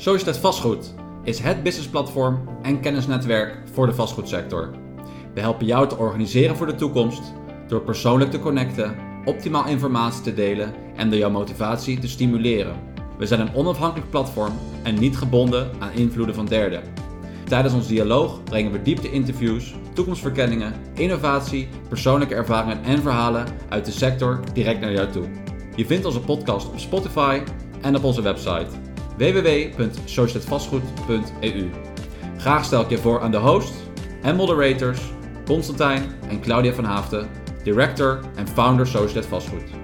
Societeit Vastgoed is het businessplatform en kennisnetwerk voor de vastgoedsector. We helpen jou te organiseren voor de toekomst door persoonlijk te connecten, optimaal informatie te delen en door jouw motivatie te stimuleren. We zijn een onafhankelijk platform en niet gebonden aan invloeden van derden. Tijdens ons dialoog brengen we diepte-interviews, toekomstverkenningen, innovatie, persoonlijke ervaringen en verhalen uit de sector direct naar jou toe. Je vindt onze podcast op Spotify en op onze website www.societetvastgoed.eu. Graag stel ik je voor aan de host en moderators Constantijn en Claudia van Haafden, director en founder Societeit Vastgoed.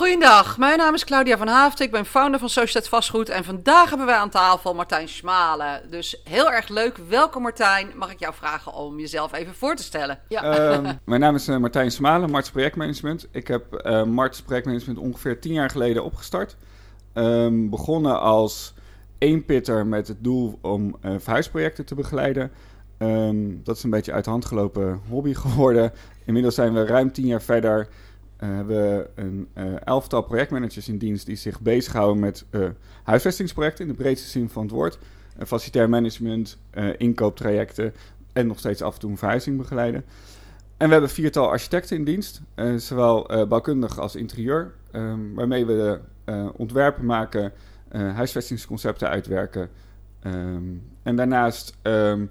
Goedendag, mijn naam is Claudia van Haafden. Ik ben founder van Societeit Vastgoed. En vandaag hebben wij aan tafel Martijn Smalen. Dus heel erg leuk. Welkom Martijn. Mag ik jou vragen om jezelf even voor te stellen? Ja. Ehm, mijn naam is uh, Martijn Smalen, Marts Projectmanagement. Ik heb uh, Marts Projectmanagement ongeveer tien jaar geleden opgestart. Um, begonnen als eenpitter met het doel om uh, verhuisprojecten te begeleiden. Um, dat is een beetje uit de hand gelopen hobby geworden. Inmiddels zijn we ruim tien jaar verder. Uh, hebben we een uh, elftal projectmanagers in dienst die zich bezighouden met uh, huisvestingsprojecten in de breedste zin van het woord. facilitair management, inkooptrajecten en nog steeds af en toe een verhuizing begeleiden. En we hebben viertal architecten in dienst, zowel bouwkundig als interieur, um, waarmee we ontwerpen maken, huisvestingsconcepten uitwerken. Um, en daarnaast um,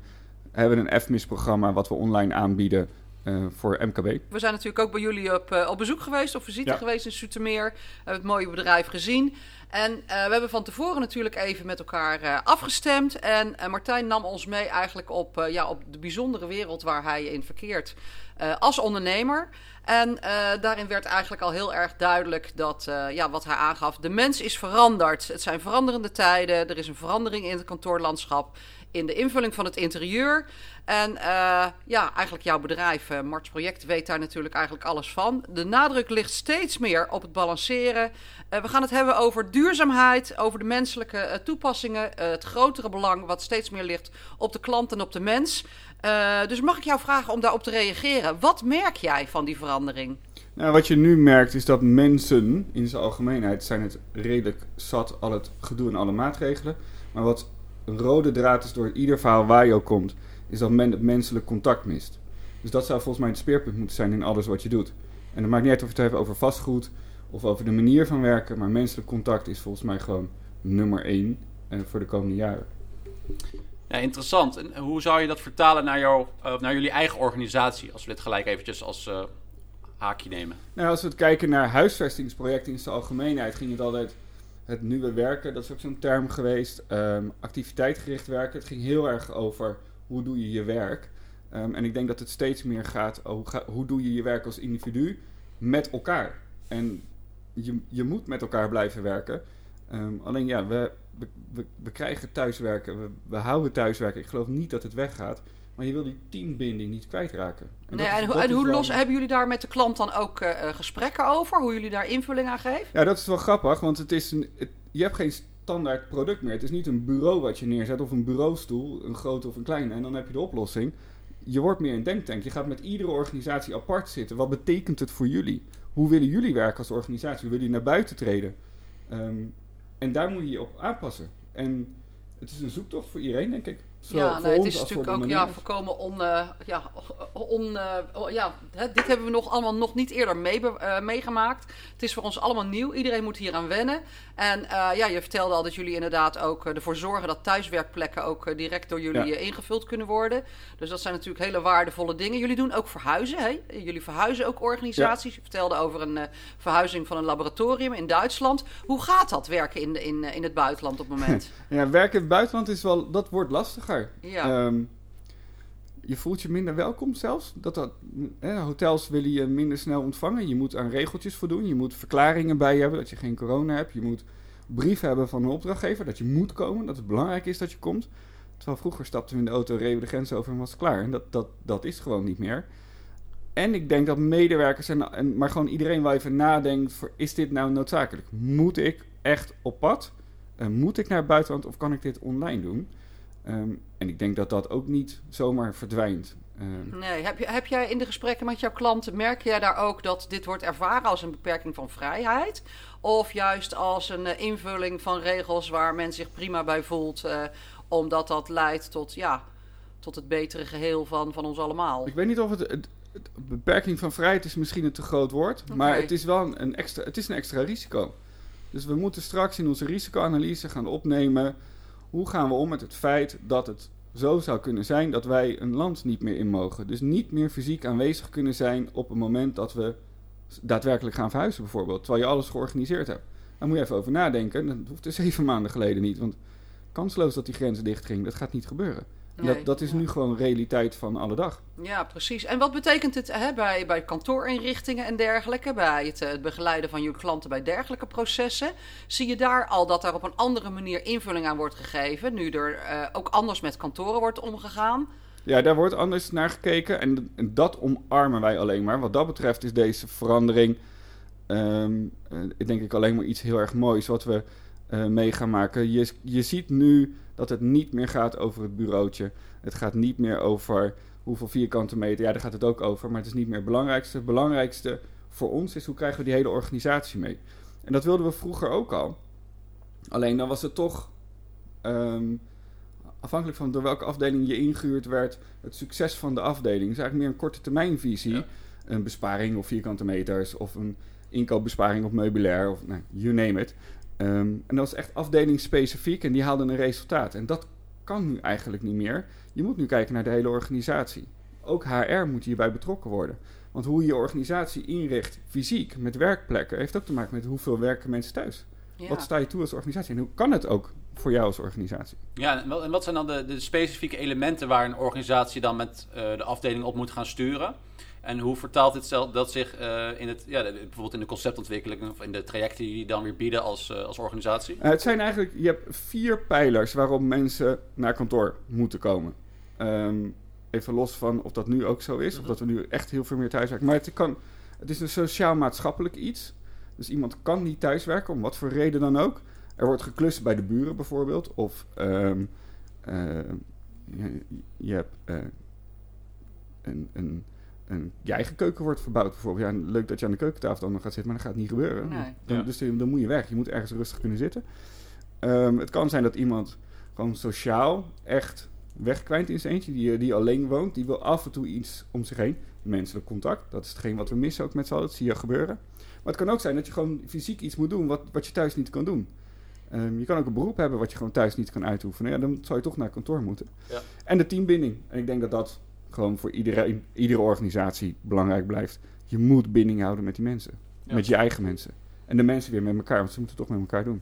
hebben we een FMIS-programma wat we online aanbieden uh, voor MKB. We zijn natuurlijk ook bij jullie op, uh, op bezoek geweest, op visite ja. geweest in Soetermeer. We hebben het mooie bedrijf gezien. En uh, we hebben van tevoren natuurlijk even met elkaar afgestemd. En Martijn nam ons mee eigenlijk op, ja, op de bijzondere wereld waar hij in verkeert als ondernemer. En daarin werd eigenlijk al heel erg duidelijk dat, ja, wat hij aangaf, de mens is veranderd. Het zijn veranderende tijden, er is een verandering in het kantoorlandschap in de invulling van het interieur. En uh, ja, eigenlijk jouw bedrijf, uh, Marts Project, weet daar natuurlijk eigenlijk alles van. De nadruk ligt steeds meer op het balanceren. Uh, we gaan het hebben over duurzaamheid, over de menselijke toepassingen. het grotere belang wat steeds meer ligt op de klant en op de mens. dus mag ik jou vragen om daarop te reageren? Wat merk jij van die verandering? Nou, wat je nu merkt is dat mensen in zijn algemeenheid zijn het redelijk zat al het gedoe en alle maatregelen. Maar wat een rode draad is door ieder verhaal waar je ook komt, is dat men het menselijk contact mist. Dus dat zou volgens mij het speerpunt moeten zijn in alles wat je doet. En het maakt niet uit of je het hebt over vastgoed of over de manier van werken, maar menselijk contact is volgens mij gewoon nummer één uh, voor de komende jaren. Ja, interessant. En hoe zou je dat vertalen naar, jou, uh, naar jullie eigen organisatie, als we dit gelijk eventjes als uh, haakje nemen? Nou, als we het kijken naar huisvestingsprojecten in zijn algemeenheid, ging het altijd het nieuwe werken, dat is ook zo'n term geweest. Um, activiteitgericht werken. Het ging heel erg over hoe doe je je werk. Um, en ik denk dat het steeds meer gaat over hoe doe je je werk als individu met elkaar. En je, je moet met elkaar blijven werken. Um, alleen ja, we, we, we, krijgen thuiswerken, we, we houden thuiswerken. Ik geloof niet dat het weggaat. Maar je wil die teambinding niet kwijtraken. En, nee, en, en hoe los hebben jullie daar met de klant dan ook uh, gesprekken over? Hoe jullie daar invulling aan geven? Ja, dat is wel grappig, want het is een, het, je hebt geen standaard product meer. Het is niet een bureau wat je neerzet of een bureaustoel, een grote of een kleine, en dan heb je de oplossing. Je wordt meer een denktank. Je gaat met iedere organisatie apart zitten. Wat betekent het voor jullie? Hoe willen jullie werken als organisatie? Hoe willen jullie naar buiten treden? Um, en daar moet je je op aanpassen. En het is een zoektocht voor iedereen, denk ik. Zo, ja, nou, het is natuurlijk ook ja, voorkomen on, uh, ja, on, uh, ja hè, dit hebben we nog allemaal nog niet eerder mee, uh, meegemaakt. Het is voor ons allemaal nieuw. Iedereen moet hier aan wennen. En ja, je vertelde al dat jullie inderdaad ook ervoor zorgen dat thuiswerkplekken ook direct door jullie ja. ingevuld kunnen worden. Dus dat zijn natuurlijk hele waardevolle dingen. Jullie doen ook verhuizen. Hè? Jullie verhuizen ook organisaties. Ja. Je vertelde over een verhuizing van een laboratorium in Duitsland. Hoe gaat dat werken in, in, in het buitenland op het moment? ja, werken in het buitenland is wel, dat wordt Ja. Um, je voelt je minder welkom zelfs. Dat dat, eh, hotels willen je minder snel ontvangen. Je moet aan regeltjes voldoen. Je moet verklaringen bij je hebben dat je geen corona hebt. Je moet brief hebben van een opdrachtgever dat je moet komen. Dat het belangrijk is dat je komt. Terwijl vroeger stapten we in de auto, reden we de grens over en was het klaar. En dat, dat, dat is gewoon niet meer. En ik denk dat medewerkers en, en maar gewoon iedereen wel even nadenkt: voor, is dit nou noodzakelijk? Moet ik echt op pad? Uh, moet ik naar het buitenland of kan ik dit online doen? Um, en ik denk dat dat ook niet zomaar verdwijnt. Ehm, Nee, heb, je, heb jij in de gesprekken met jouw klanten, merk jij daar ook dat dit wordt ervaren als een beperking van vrijheid? Of juist als een eh, invulling van regels waar men zich prima bij voelt, eh, omdat dat leidt tot, ja, tot het betere geheel van, van ons allemaal? Ik weet niet of het, het, het- beperking van vrijheid is misschien een te groot woord, maar het is wel een, een extra, het is een extra risico. Dus we moeten straks in onze risicoanalyse gaan opnemen hoe gaan we om met het feit dat het zo zou kunnen zijn dat wij een land niet meer in mogen. Dus niet meer fysiek aanwezig kunnen zijn op het moment dat we daadwerkelijk gaan verhuizen bijvoorbeeld, terwijl je alles georganiseerd hebt. Daar moet je even over nadenken. Dat hoeft zeven maanden geleden niet, want kansloos dat die grens dicht ging, dat gaat niet gebeuren. Nee, dat, dat is ja. nu gewoon realiteit van alle dag. Ja, precies. En wat betekent het hè, bij, bij kantoorinrichtingen en dergelijke, bij het, eh, het begeleiden van je klanten bij dergelijke processen? Zie je daar al dat daar op een andere manier invulling aan wordt gegeven, nu er eh, ook anders met kantoren wordt omgegaan? Ja, daar wordt anders naar gekeken en, en dat omarmen wij alleen maar. Wat dat betreft is deze verandering, eh, denk ik, alleen maar iets heel erg moois wat we eh, mee gaan maken. Je, je ziet nu dat het niet meer gaat over het bureautje. Het gaat niet meer over hoeveel vierkante meter. Ja, daar gaat het ook over, maar het is niet meer het belangrijkste. Het belangrijkste voor ons is hoe krijgen we die hele organisatie mee. En dat wilden we vroeger ook al. Alleen dan was het toch... ehm, afhankelijk van door welke afdeling je ingehuurd werd, het succes van de afdeling. Het is eigenlijk meer een korte termijnvisie. Ja. Een besparing op vierkante meters of een inkoopbesparing op meubilair of nou, you name it. Ehm, en dat was echt afdelingsspecifiek en die haalden een resultaat. En dat kan nu eigenlijk niet meer. Je moet nu kijken naar de hele organisatie. Ook HR moet hierbij betrokken worden. Want hoe je je organisatie inricht, fysiek, met werkplekken, heeft ook te maken met hoeveel werken mensen thuis. Ja. Wat sta je toe als organisatie en hoe kan het ook voor jou als organisatie? Ja, en wat, en wat zijn dan de, de specifieke elementen waar een organisatie dan met eh, de afdeling op moet gaan sturen? En hoe vertaalt dit dat zich eh, in het, ja, bijvoorbeeld in de conceptontwikkeling of in de trajecten die jullie dan weer bieden als, eh, als organisatie? Eh, het zijn eigenlijk, je hebt vier pijlers waarop mensen naar kantoor moeten komen. Ehm, even los van of dat nu ook zo is, of dat we nu echt heel veel meer thuiswerken. Maar het, kan, het is een sociaal-maatschappelijk iets. Dus iemand kan niet thuiswerken, om wat voor reden dan ook. Er wordt geklust bij de buren bijvoorbeeld. Of ehm, eh, je, je hebt een, een, een, je eigen keuken wordt verbouwd bijvoorbeeld. Ja, leuk dat je aan de keukentafel dan gaat zitten, maar dat gaat niet gebeuren. Nee. Dan, Ja. Dus dan moet je weg. Je moet ergens rustig kunnen zitten. Ehm, het kan zijn dat iemand gewoon sociaal echt wegkwijnt in zijn eentje, die, die alleen woont. Die wil af en toe iets om zich heen. Menselijk contact, dat is hetgeen wat we missen ook met z'n allen. Dat zie je gebeuren. Maar het kan ook zijn dat je gewoon fysiek iets moet doen wat, wat je thuis niet kan doen. Ehm, je kan ook een beroep hebben wat je gewoon thuis niet kan uitoefenen. Ja, dan zou je toch naar kantoor moeten. Ja. En de teambinding. En ik denk dat dat gewoon voor iedereen, iedere organisatie belangrijk blijft. Je moet binding houden met die mensen. Ja. Met je eigen mensen. En de mensen weer met elkaar, want ze moeten het toch met elkaar doen.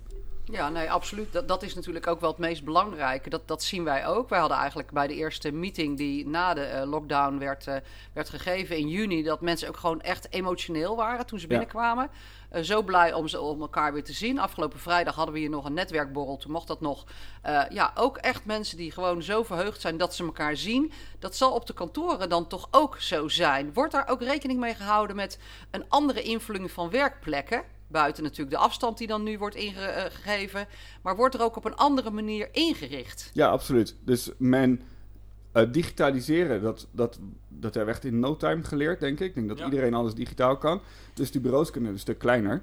Ja, nee, absoluut. Dat, dat is natuurlijk ook wel het meest belangrijke. Dat, dat zien wij ook. Wij hadden eigenlijk bij de eerste meeting die na de eh, lockdown werd, eh, werd gegeven in juni... dat mensen ook gewoon echt emotioneel waren toen ze Ja. binnenkwamen. Eh, zo blij om ze om elkaar weer te zien. Afgelopen vrijdag hadden we hier nog een netwerkborrel. Toen mocht dat nog. Ja, ook echt mensen die gewoon zo verheugd zijn dat ze elkaar zien. Dat zal op de kantoren dan toch ook zo zijn. Wordt daar ook rekening mee gehouden met een andere invulling van werkplekken? Buiten natuurlijk de afstand die dan nu wordt ingegeven. Maar wordt er ook op een andere manier ingericht? Ja, absoluut. Dus men eh, digitaliseren, dat, dat, dat hebben we echt in no time geleerd, denk ik. Ik denk dat Ja. iedereen alles digitaal kan. Dus die bureaus kunnen een stuk kleiner.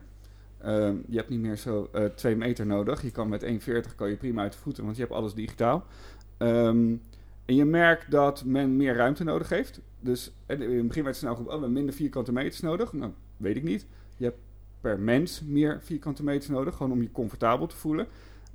Ehm, je hebt niet meer zo eh 2 meter nodig. Je kan met 1,40 kan je prima uit de voeten, want je hebt alles digitaal. Ehm, en je merkt dat men meer ruimte nodig heeft. Dus in het begin werd snel geroepen, oh, we hebben minder vierkante meters nodig. Nou, weet ik niet. Je hebt per mens meer vierkante meters nodig, gewoon om je comfortabel te voelen.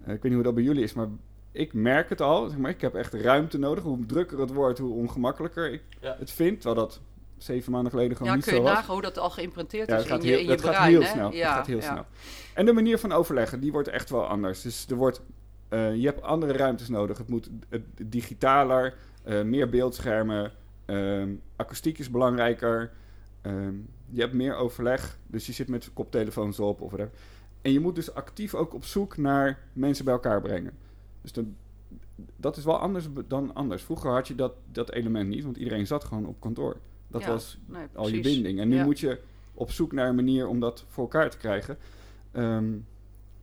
Eh, ik weet niet hoe dat bij jullie is, maar ik merk het al. Zeg maar, ik heb echt ruimte nodig. Hoe drukker het wordt, hoe ongemakkelijker ik Ja. het vind. Terwijl dat zeven maanden geleden gewoon Ja, niet kun je zo was. nagaan hoe dat al geïmprinteerd Ja, is in je, heel, in je het gaat heel hè? snel. Ja, het gaat heel ja. snel. En de manier van overleggen, die wordt echt wel anders. Dus er wordt, eh, je hebt andere ruimtes nodig. Het moet het, digitaler, eh, meer beeldschermen. ehm, akoestiek is belangrijker. ehm, je hebt meer overleg, dus je zit met koptelefoons op of whatever. En je moet dus actief ook op zoek naar mensen bij elkaar brengen. Dus dan, dat is wel anders dan anders. Vroeger had je dat, dat element niet, want iedereen zat gewoon op kantoor. Dat Ja, was nee, al je binding. En nu Ja. moet je op zoek naar een manier om dat voor elkaar te krijgen. Ehm,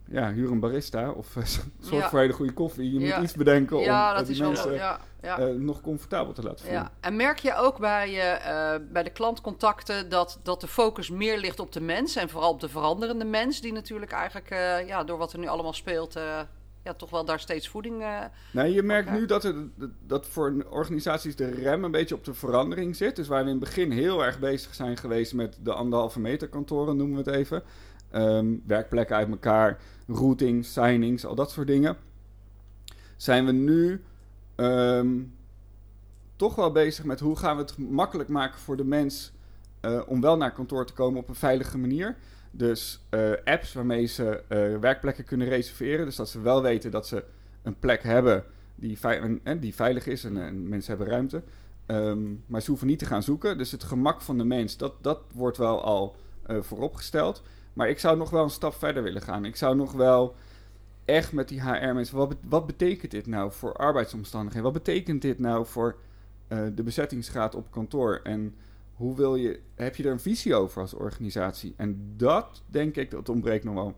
ja, huur een barista of uh, zorg Ja. voor hele goede koffie. Je Ja. moet iets bedenken om eh, dat die is wel. mensen Ja, ja. eh, nog comfortabel te laten voelen. Ja, en merk je ook bij, eh, bij de klantcontacten dat, dat de focus meer ligt op de mens en vooral op de veranderende mens, die natuurlijk eigenlijk eh, ja, door wat er nu allemaal speelt, eh, ja, toch wel daar steeds voeding. eh, Nee, je merkt nu dat, er, dat voor organisaties de rem een beetje op de verandering zit. Dus waar we in het begin heel erg bezig zijn geweest met de anderhalve meter kantoren, noemen we het even. Ehm, werkplekken uit elkaar, routing, signings, al dat soort dingen. Zijn we nu ehm, toch wel bezig met hoe gaan we het makkelijk maken voor de mens eh, om wel naar kantoor te komen op een veilige manier. Dus eh, apps waarmee ze eh, werkplekken kunnen reserveren. Dus dat ze wel weten dat ze een plek hebben die, die veilig is en, en mensen hebben ruimte. Ehm, maar ze hoeven niet te gaan zoeken. Dus het gemak van de mens, dat, dat wordt wel al vooropgesteld. Maar ik zou nog wel een stap verder willen gaan. Ik zou nog wel echt met die HR-mensen... Wat, wat betekent dit nou voor arbeidsomstandigheden? Wat betekent dit nou voor eh, de bezettingsgraad op kantoor? En hoe wil je... Heb je er een visie over als organisatie? En dat, denk ik, dat ontbreekt nog wel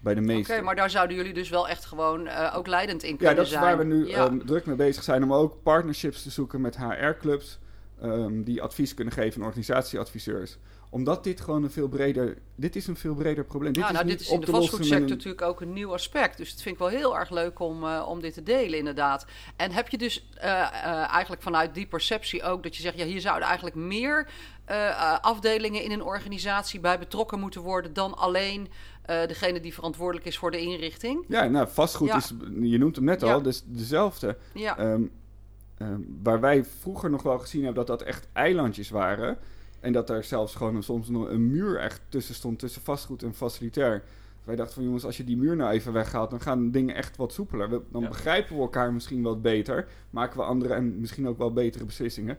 bij de Oké, meesten. maar daar zouden jullie dus wel echt gewoon eh, ook leidend in Ja, kunnen dat is zijn. waar we nu Ja. ehm, druk mee bezig zijn om ook partnerships te zoeken met HR-clubs ehm, die advies kunnen geven en organisatieadviseurs. Omdat dit gewoon een veel breder, dit is een veel breder probleem. Dit ja, is nou, niet dit is in de vastgoedsector een- natuurlijk ook een nieuw aspect. Dus dat vind ik wel heel erg leuk om, eh, om dit te delen, inderdaad. En heb je dus eh, eh, eigenlijk vanuit die perceptie ook dat je zegt: ja, hier zouden eigenlijk meer afdelingen in een organisatie bij betrokken moeten worden dan alleen degene die verantwoordelijk is voor de inrichting? Ja, nou, vastgoed Ja. is, je noemt hem net Ja. al, dus dezelfde. Ja, Ehm, ehm, waar wij vroeger nog wel gezien hebben dat dat echt eilandjes waren. En dat er zelfs gewoon soms nog een muur echt tussen stond, tussen vastgoed en facilitair. Wij dachten van jongens, als je die muur nou even weghaalt, dan gaan dingen echt wat soepeler. We- dan Ja. begrijpen we elkaar misschien wat beter. Maken we andere en misschien ook wel betere beslissingen.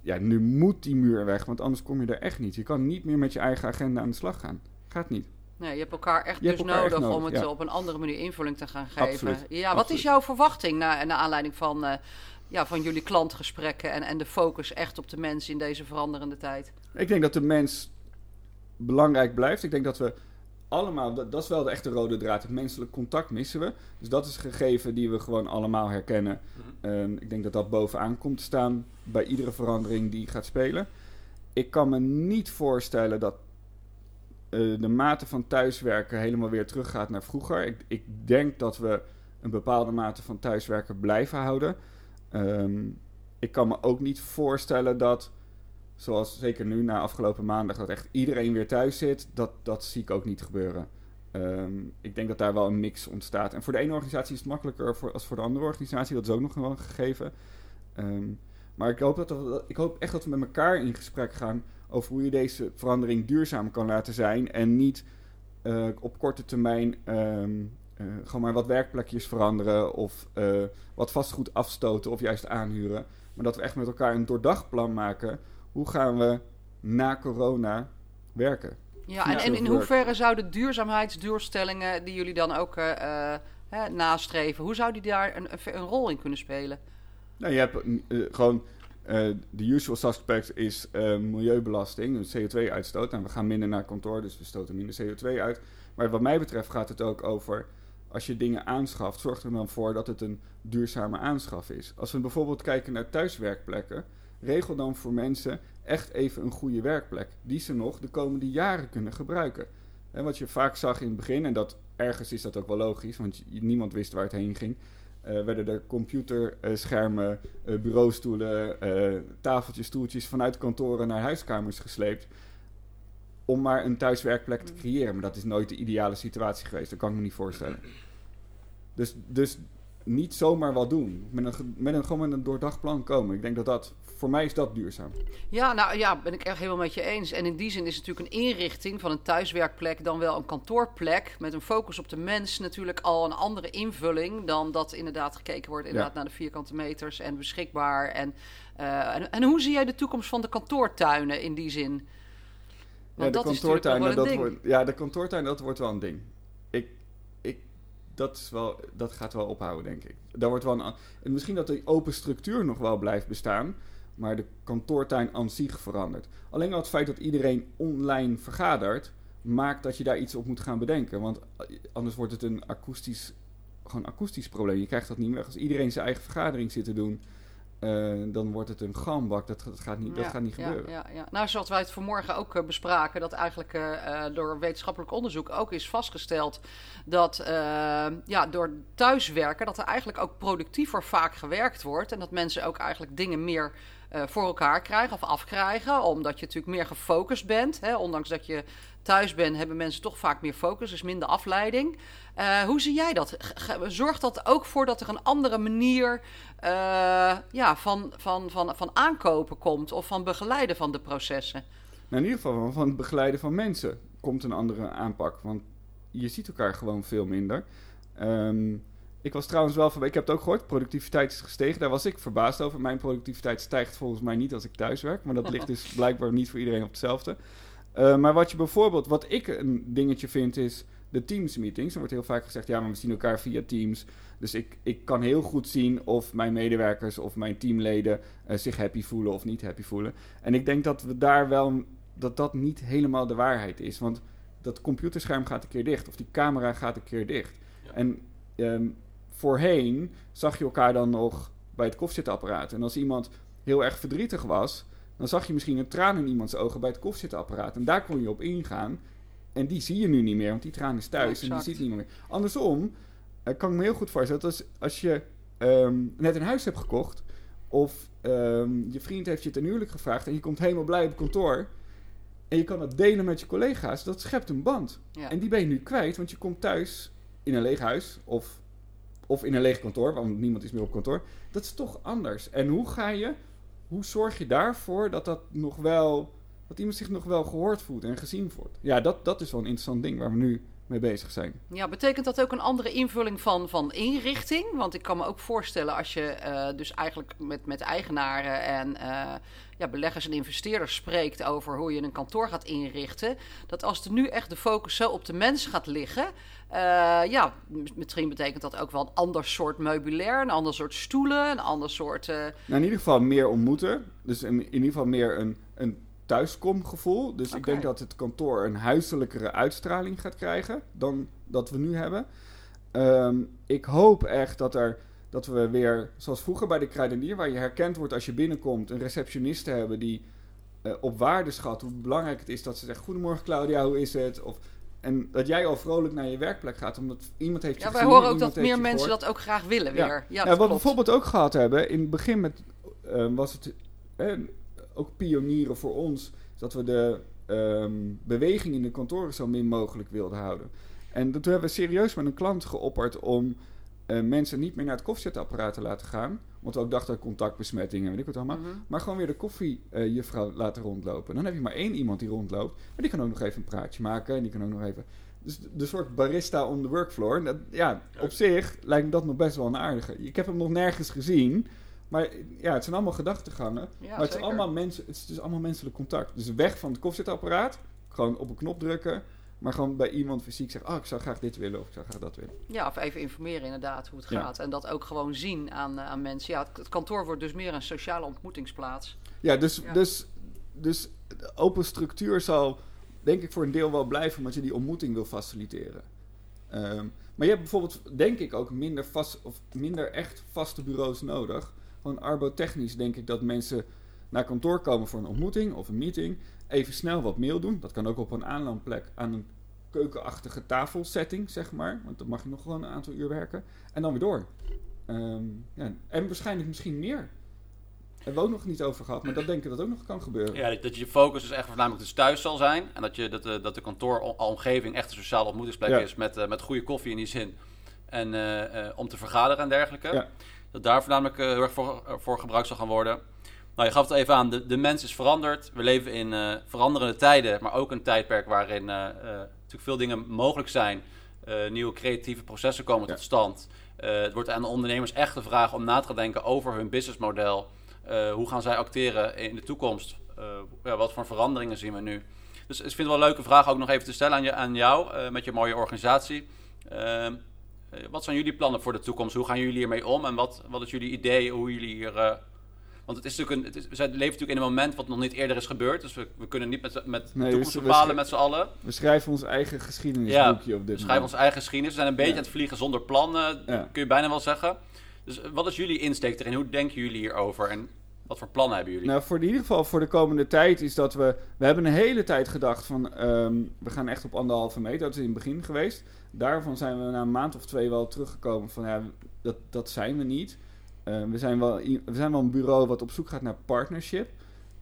Ja, nu moet die muur weg, want anders kom je er echt niet. Je kan niet meer met je eigen agenda aan de slag gaan. Gaat niet. nee, je hebt elkaar echt Je dus elkaar echt nodig, om het ja. op een andere manier invulling te gaan geven. Absoluut, Ja, wat absoluut. is jouw verwachting naar, naar aanleiding van, eh, ja, van jullie klantgesprekken en, en de focus echt op de mens in deze veranderende tijd? Ik denk dat de mens belangrijk blijft. Ik denk dat we allemaal, dat, dat is wel de echte rode draad. Het menselijk contact missen we. Dus dat is een gegeven die we gewoon allemaal herkennen. Ehm, ik denk dat dat bovenaan komt te staan bij iedere verandering die gaat spelen. Ik kan me niet voorstellen dat eh, de mate van thuiswerken helemaal weer teruggaat naar vroeger. Ik, ik denk dat we een bepaalde mate van thuiswerken blijven houden. Ehm, ik kan me ook niet voorstellen dat, zoals zeker nu na afgelopen maandag, dat echt iedereen weer thuis zit. Dat, dat zie ik ook niet gebeuren. Ehm, ik denk dat daar wel een mix ontstaat. En voor de ene organisatie is het makkelijker voor, als voor de andere organisatie. Dat is ook nog wel gegeven. Ehm, maar ik hoop, dat ik hoop echt dat we met elkaar in gesprek gaan over hoe je deze verandering duurzaam kan laten zijn. En niet eh, op korte termijn gewoon maar wat werkplekjes veranderen of eh, wat vastgoed afstoten of juist aanhuren. Maar dat we echt met elkaar een doordagplan maken. Hoe gaan we na corona werken? Ja, en, in hoeverre zouden duurzaamheidsdoelstellingen die jullie dan ook eh, eh, hè, nastreven, hoe zou die daar een, een, rol in kunnen spelen? Nou, je hebt eh, gewoon eh, de usual suspect is eh, milieubelasting, dus CO2-uitstoot. En we gaan minder naar kantoor, dus we stoten minder CO2 uit. Maar wat mij betreft gaat het ook over als je dingen aanschaft, zorg er dan voor dat het een duurzame aanschaf is. Als we bijvoorbeeld kijken naar thuiswerkplekken, regel dan voor mensen echt even een goede werkplek die ze nog de komende jaren kunnen gebruiken. En wat je vaak zag in het begin, en dat ergens is dat ook wel logisch, want niemand wist waar het heen ging. eh, werden er computerschermen, eh, bureaustoelen, eh, tafeltjes, stoeltjes vanuit kantoren naar huiskamers gesleept. Om maar een thuiswerkplek te creëren. Maar dat is nooit de ideale situatie geweest. Dat kan ik me niet voorstellen. Dus, dus niet zomaar wat doen. Met een, met een, gewoon met een doordacht plan komen. Ik denk dat dat, voor mij is dat duurzaam. Ja, nou ja, ben ik echt helemaal met je eens. En in die zin is natuurlijk een inrichting van een thuiswerkplek dan wel een kantoorplek. Met een focus op de mens natuurlijk al een andere invulling dan dat inderdaad gekeken wordt inderdaad Ja. naar de vierkante meters en beschikbaar. En, eh, en, en hoe zie jij de toekomst van de kantoortuinen in die zin? Want dat natuurlijk nog wel een dat wordt, ja, de kantoortuin, dat wordt wel een ding. Dat, is wel, dat gaat wel ophouden, denk ik. Daar wordt wel een, en misschien dat de open structuur nog wel blijft bestaan, maar de kantoortuin aan zich verandert. Alleen al het feit dat iedereen online vergadert, maakt dat je daar iets op moet gaan bedenken. Want anders wordt het een akoestisch, gewoon akoestisch probleem. Je krijgt dat niet meer. Als iedereen zijn eigen vergadering zit te doen, uh, dan wordt het een gambak. Dat, dat, gaat niet, dat gaat niet gebeuren. Ja, ja. Nou, zoals wij het vanmorgen ook uh, bespraken, dat eigenlijk uh, door wetenschappelijk onderzoek ook is vastgesteld dat ja, door thuiswerken, dat er eigenlijk ook productiever vaak gewerkt wordt. En dat mensen ook eigenlijk dingen meer voor elkaar krijgen of afkrijgen, omdat je natuurlijk meer gefocust bent. Hè? Ondanks dat je thuis bent, hebben mensen toch vaak meer focus, dus minder afleiding. Uh, hoe zie jij dat? Zorgt dat ook voor dat er een andere manier uh, ja, van, van, van, van aankopen komt of van begeleiden van de processen? Nou, in ieder geval van het begeleiden van mensen komt een andere aanpak. Want je ziet elkaar gewoon veel minder. Um, ik was trouwens wel van, ik heb het ook gehoord, productiviteit is gestegen. Daar was ik verbaasd over. Mijn productiviteit stijgt volgens mij niet als ik thuis werk. Maar dat ligt dus blijkbaar niet voor iedereen op hetzelfde. Uh, maar wat je bijvoorbeeld, wat ik een dingetje vind, is de Teams meetings. Er wordt heel vaak gezegd, ja, maar we zien elkaar via Teams. Dus ik, ik kan heel goed zien of mijn medewerkers of mijn teamleden uh, zich happy voelen of niet happy voelen. En ik denk dat we daar wel, dat dat niet helemaal de waarheid is. Want dat computerscherm gaat een keer dicht of die camera gaat een keer dicht. Ja. En um, voorheen zag je elkaar dan nog bij het koffiezetapparaat. En als iemand heel erg verdrietig was, dan zag je misschien een traan in iemands ogen bij het koffiezetapparaat. En daar kon je op ingaan. En die zie je nu niet meer, want die traan is thuis en die ziet niemand meer. Andersom uh, kan ik me heel goed voorstellen dat als, als je um, net een huis hebt gekocht... of um, je vriend heeft je ten huwelijk gevraagd... en je komt helemaal blij op kantoor... en je kan dat delen met je collega's, dat schept een band. Ja. En die ben je nu kwijt, want je komt thuis in een leeg huis... of of in een leeg kantoor, want niemand is meer op kantoor. Dat is toch anders. En hoe ga je, hoe zorg je daarvoor dat dat nog wel, dat iemand zich nog wel gehoord voelt en gezien voelt? Ja, dat, dat is wel een interessant ding waar we nu mee bezig zijn. Ja, betekent dat ook een andere invulling van, van inrichting? Want ik kan me ook voorstellen als je uh, dus eigenlijk met, met eigenaren en uh, ja, beleggers en investeerders spreekt over hoe je een kantoor gaat inrichten, dat als er nu echt de focus zo op de mens gaat liggen, uh, ja, misschien betekent dat ook wel een ander soort meubilair, een ander soort stoelen, een ander soort. Nou, in ieder geval meer ontmoeten. Dus in, in ieder geval meer een, een thuiskomgevoel. Dus ik denk dat het kantoor een huiselijkere uitstraling gaat krijgen dan dat we nu hebben. Um, ik hoop echt dat, er, dat we weer, zoals vroeger bij de kruidenier, waar je herkend wordt als je binnenkomt, een receptioniste hebben die uh, op waarde schat hoe belangrijk het is dat ze zegt: Goedemorgen Claudia, hoe is het? Of, en dat jij al vrolijk naar je werkplek gaat, omdat iemand heeft je Ja, wij horen ook dat meer mensen dat ook graag willen weer. Ja, ja, wat we bijvoorbeeld ook gehad hebben, in het begin met, uh, was het ook pionieren voor ons, dat we de um, beweging in de kantoren zo min mogelijk wilden houden. En toen hebben we serieus met een klant geopperd om uh, mensen niet meer naar het koffiezetapparaat te laten gaan. Want we ook dachten contactbesmettingen, weet ik wat allemaal. Mm -hmm. Maar gewoon weer de koffiejuffrouw uh, laten rondlopen. Dan heb je maar één iemand die rondloopt. Maar die kan ook nog even een praatje maken. En die kan ook nog even... Dus de, de soort barista on the workfloor. Dat, ja, op zich lijkt me dat nog best wel een aardige. Ik heb hem nog nergens gezien. Maar ja, het zijn allemaal gedachtegangen. Ja, maar het is, allemaal mensen, het is dus allemaal menselijk contact. Dus weg van het koffiezetapparaat. Gewoon op een knop drukken. Maar gewoon bij iemand fysiek zeggen, oh, ik zou graag dit willen of ik zou graag dat willen. Ja, of even informeren inderdaad hoe het gaat. En dat ook gewoon zien aan, aan mensen. Ja, het, kantoor wordt dus meer een sociale ontmoetingsplaats. Ja, dus, ja. dus, dus de open structuur zal denk ik voor een deel wel blijven, omdat je die ontmoeting wil faciliteren. Um, maar je hebt bijvoorbeeld, denk ik, ook minder, vast, of minder echt vaste bureaus nodig. Gewoon arbotechnisch denk ik dat mensen naar kantoor komen voor een ontmoeting of een meeting. Even snel wat mail doen. Dat kan ook op een aanlandplek aan een keukenachtige tafelsetting, zeg maar. Want dan mag je nog gewoon een aantal uur werken. En dan weer door. Um, ja, en waarschijnlijk misschien meer. Hebben we ook nog niet over gehad, maar dat denk ik dat ook nog kan gebeuren. Ja, dat je focus dus echt voornamelijk dus thuis zal zijn. En dat, je, dat, de, dat de kantooromgeving echt een sociale ontmoetingsplek ja. is met, uh, met goede koffie in die zin. En uh, uh, om te vergaderen en dergelijke. Ja dat daar voornamelijk uh, heel erg voor, voor gebruikt zal gaan worden. Nou, je gaf het even aan, de, de mens is veranderd. We leven in uh, veranderende tijden, maar ook een tijdperk waarin uh, natuurlijk veel dingen mogelijk zijn. nieuwe creatieve processen komen ja. tot stand. het wordt aan de ondernemers echt de vraag om na te gaan denken over hun businessmodel. hoe gaan zij acteren in de toekomst? ja, wat voor veranderingen zien we nu? Dus ik vind het wel een leuke vraag ook nog even te stellen aan, je, aan jou, met je mooie organisatie. Ehm, wat zijn jullie plannen voor de toekomst? Hoe gaan jullie hiermee om? En wat, wat is jullie idee hoe jullie hier uh, Want het is natuurlijk een, het is, we leven natuurlijk in een moment wat nog niet eerder is gebeurd. Dus we, we kunnen niet met, met nee, toekomst bepalen met z'n allen. We schrijven ons eigen geschiedenisboekje ja, op dit We schrijven onze eigen geschiedenis. We zijn een beetje aan het vliegen zonder plan, kun je bijna wel zeggen. Dus wat is jullie insteek erin? Hoe denken jullie hierover? En wat voor plannen hebben jullie? Nou, voor in ieder geval voor de komende tijd is dat we... We hebben een hele tijd gedacht van... Ehm, we gaan echt op anderhalve meter. Dat is in het begin geweest. Daarvan zijn we na een maand of twee wel teruggekomen van... Ja, dat, dat zijn we niet. Ehm, we, zijn wel, we zijn wel een bureau wat op zoek gaat naar partnership.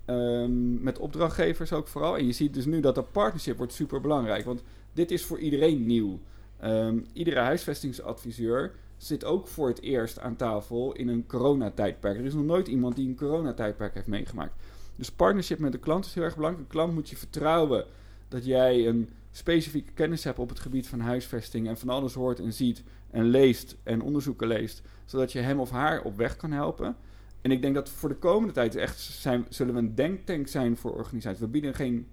Um, met opdrachtgevers ook vooral. En je ziet dus nu dat dat partnership wordt super belangrijk. Want dit is voor iedereen nieuw. iedere huisvestingsadviseur zit ook voor het eerst aan tafel in een coronatijdperk. Er is nog nooit iemand die een coronatijdperk heeft meegemaakt. Dus partnership met de klant is heel erg belangrijk. De klant moet je vertrouwen dat jij een specifieke kennis hebt op het gebied van huisvesting en van alles hoort en ziet en leest en onderzoeken leest, zodat je hem of haar op weg kan helpen. En ik denk dat voor de komende tijd echt zijn, zullen we een denktank zijn voor organisaties. We bieden geen,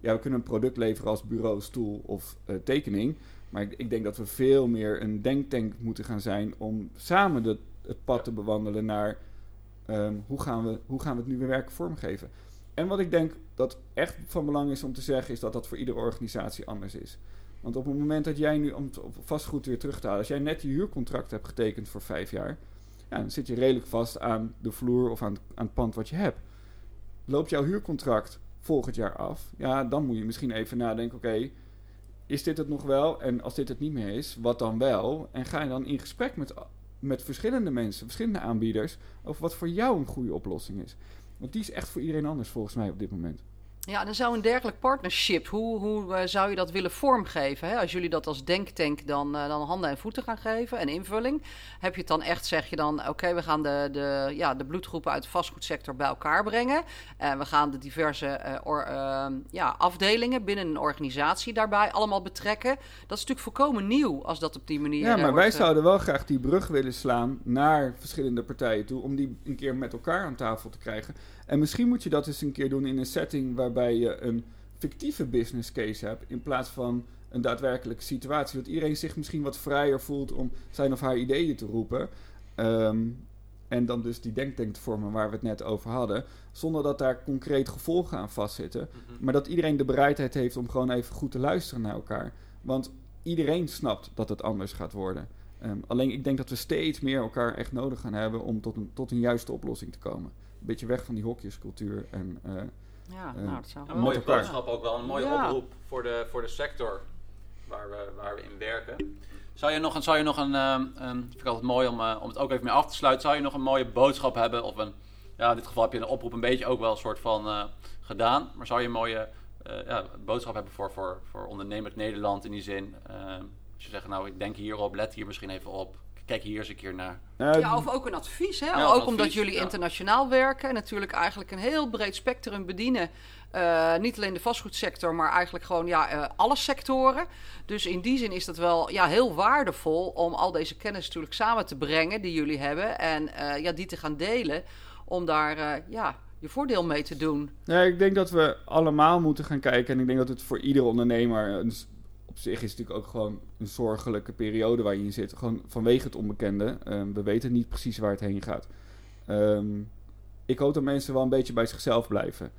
ja, we kunnen een product leveren als bureau, stoel of uh, tekening. Maar ik, ik, denk dat we veel meer een denktank moeten gaan zijn om samen de, het pad te bewandelen naar um, hoe, gaan we, hoe gaan we het nu weer werken vormgeven. En wat ik denk dat echt van belang is om te zeggen, is dat dat voor iedere organisatie anders is. Want op het moment dat jij nu, om vastgoed weer terug te halen, als jij net je huurcontract hebt getekend voor vijf jaar, ja, dan zit je redelijk vast aan de vloer of aan, aan het pand wat je hebt. Loopt jouw huurcontract volgend jaar af, ja, dan moet je misschien even nadenken, oké, is dit het nog wel? En als dit het niet meer is, wat dan wel? En ga je dan in gesprek met, met verschillende mensen, verschillende aanbieders, over wat voor jou een goede oplossing is. Want die is echt voor iedereen anders volgens mij op dit moment. Ja, dan zou een dergelijk partnership, hoe, hoe uh, zou je dat willen vormgeven? Hè? Als jullie dat als denktank dan, uh, dan handen en voeten gaan geven en invulling, heb je het dan echt, zeg je dan, oké, we gaan de, de, ja, de bloedgroepen uit de vastgoedsector bij elkaar brengen. En we gaan de diverse uh, or, ja, afdelingen binnen een organisatie daarbij allemaal betrekken. Dat is natuurlijk volkomen nieuw als dat op die manier Ja, maar wij zouden wel graag die brug willen slaan naar verschillende partijen toe, om die een keer met elkaar aan tafel te krijgen. En misschien moet je dat eens een keer doen in een setting waarbij je een fictieve business case hebt in plaats van een daadwerkelijke situatie. Dat iedereen zich misschien wat vrijer voelt om zijn of haar ideeën te roepen. Ehm, en dan dus die denktank te vormen waar we het net over hadden. Zonder dat daar concreet gevolgen aan vastzitten. Mhm. Maar dat iedereen de bereidheid heeft om gewoon even goed te luisteren naar elkaar. Want iedereen snapt dat het anders gaat worden. Ehm, alleen ik denk dat we steeds meer elkaar echt nodig gaan hebben om tot een, tot een juiste oplossing te komen beetje weg van die hokjescultuur. En, uh, ja, uh, nou, dat zou een mooie boodschap ook wel. Een mooie oproep voor de, voor de sector waar we, waar we in werken. Zou je nog een, zou je nog een, um, um, vind ik altijd mooi om, uh, om het ook even mee af te sluiten, zou je nog een mooie boodschap hebben? Of een, ja, in dit geval heb je een oproep een beetje ook wel een soort van uh, gedaan. Maar zou je een mooie ja, boodschap hebben voor, voor, voor ondernemers Nederland in die zin? Ehm, als je zegt, nou ik denk hierop, let hier misschien even op kijk hier eens een keer naar. Ja, of ook een advies. Hè? ook omdat jullie internationaal werken en natuurlijk eigenlijk een heel breed spectrum bedienen. Uh, niet alleen de vastgoedsector, maar eigenlijk gewoon ja, uh, alle sectoren. Dus in die zin is dat wel ja, heel waardevol om al deze kennis natuurlijk samen te brengen die jullie hebben. En uh, ja, die te gaan delen om daar ja, je voordeel mee te doen. Ja, ik denk dat we allemaal moeten gaan kijken. En ik denk dat het voor ieder ondernemer een op zich is het natuurlijk ook gewoon een zorgelijke periode waar je in zit. Gewoon vanwege het onbekende. Um, we weten niet precies waar het heen gaat. Um, ik hoop dat mensen wel een beetje bij zichzelf blijven.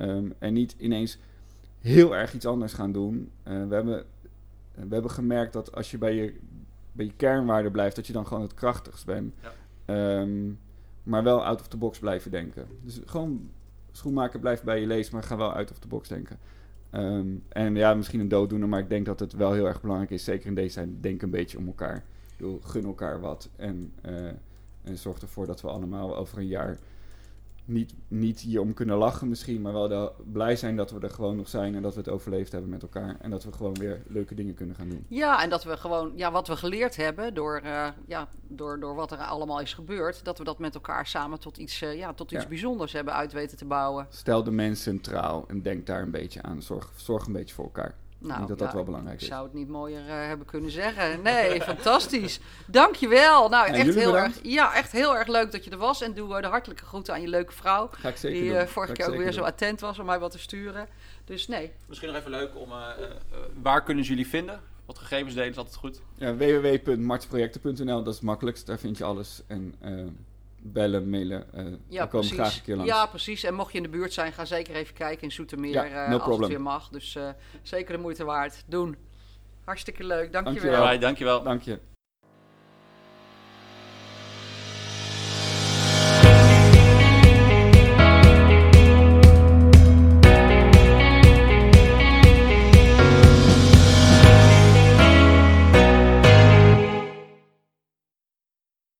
Um, en niet ineens heel erg iets anders gaan doen. Uh, we, hebben, we hebben gemerkt dat als je bij je, bij je kernwaarde blijft, dat je dan gewoon het krachtigst bent. Ja. maar wel out of the box blijven denken. Dus gewoon schoenmaker blijft bij je lezen, maar ga wel out of the box denken. Um, en ja, misschien een dooddoener, maar ik denk dat het wel heel erg belangrijk is. Zeker in deze tijd, denk een beetje om elkaar. Ik bedoel, gun elkaar wat. En, uh, en zorg ervoor dat we allemaal over een jaar niet, niet hier om kunnen lachen misschien, maar wel de, blij zijn dat we er gewoon nog zijn en dat we het overleefd hebben met elkaar. En dat we gewoon weer leuke dingen kunnen gaan doen. Ja, en dat we gewoon, ja, wat we geleerd hebben door, uh, ja, door, door wat er allemaal is gebeurd, dat we dat met elkaar samen tot iets, uh, ja, tot iets ja. bijzonders hebben uit weten te bouwen. Stel de mens centraal en denk daar een beetje aan. Zorg, zorg een beetje voor elkaar. Nou, ik denk dat dat wel belangrijk is. Ik zou het niet mooier uh, hebben kunnen zeggen. Nee, fantastisch. Dankjewel. Nou, echt heel, erg, ja, echt heel erg leuk dat je er was. En doe uh, de hartelijke groeten aan je leuke vrouw. Ga ik zeker die uh, vorige keer ook weer doen. zo attent was om mij wat te sturen. Dus nee. Misschien nog even leuk om... waar kunnen ze jullie vinden? Wat gegevens delen is altijd goed. Ja, www.martsprojecten.nl, dat is het makkelijkst. Daar vind je alles. En bellen, mailen. ja, we komen graag een keer langs. Ja, precies. En mocht je in de buurt zijn, ga zeker even kijken in Zoetermeer. Ja, no als het weer mag. Dus zeker de moeite waard. Doen. Hartstikke leuk. Dankjewel. Dankjewel. Dankjewel. Dank je.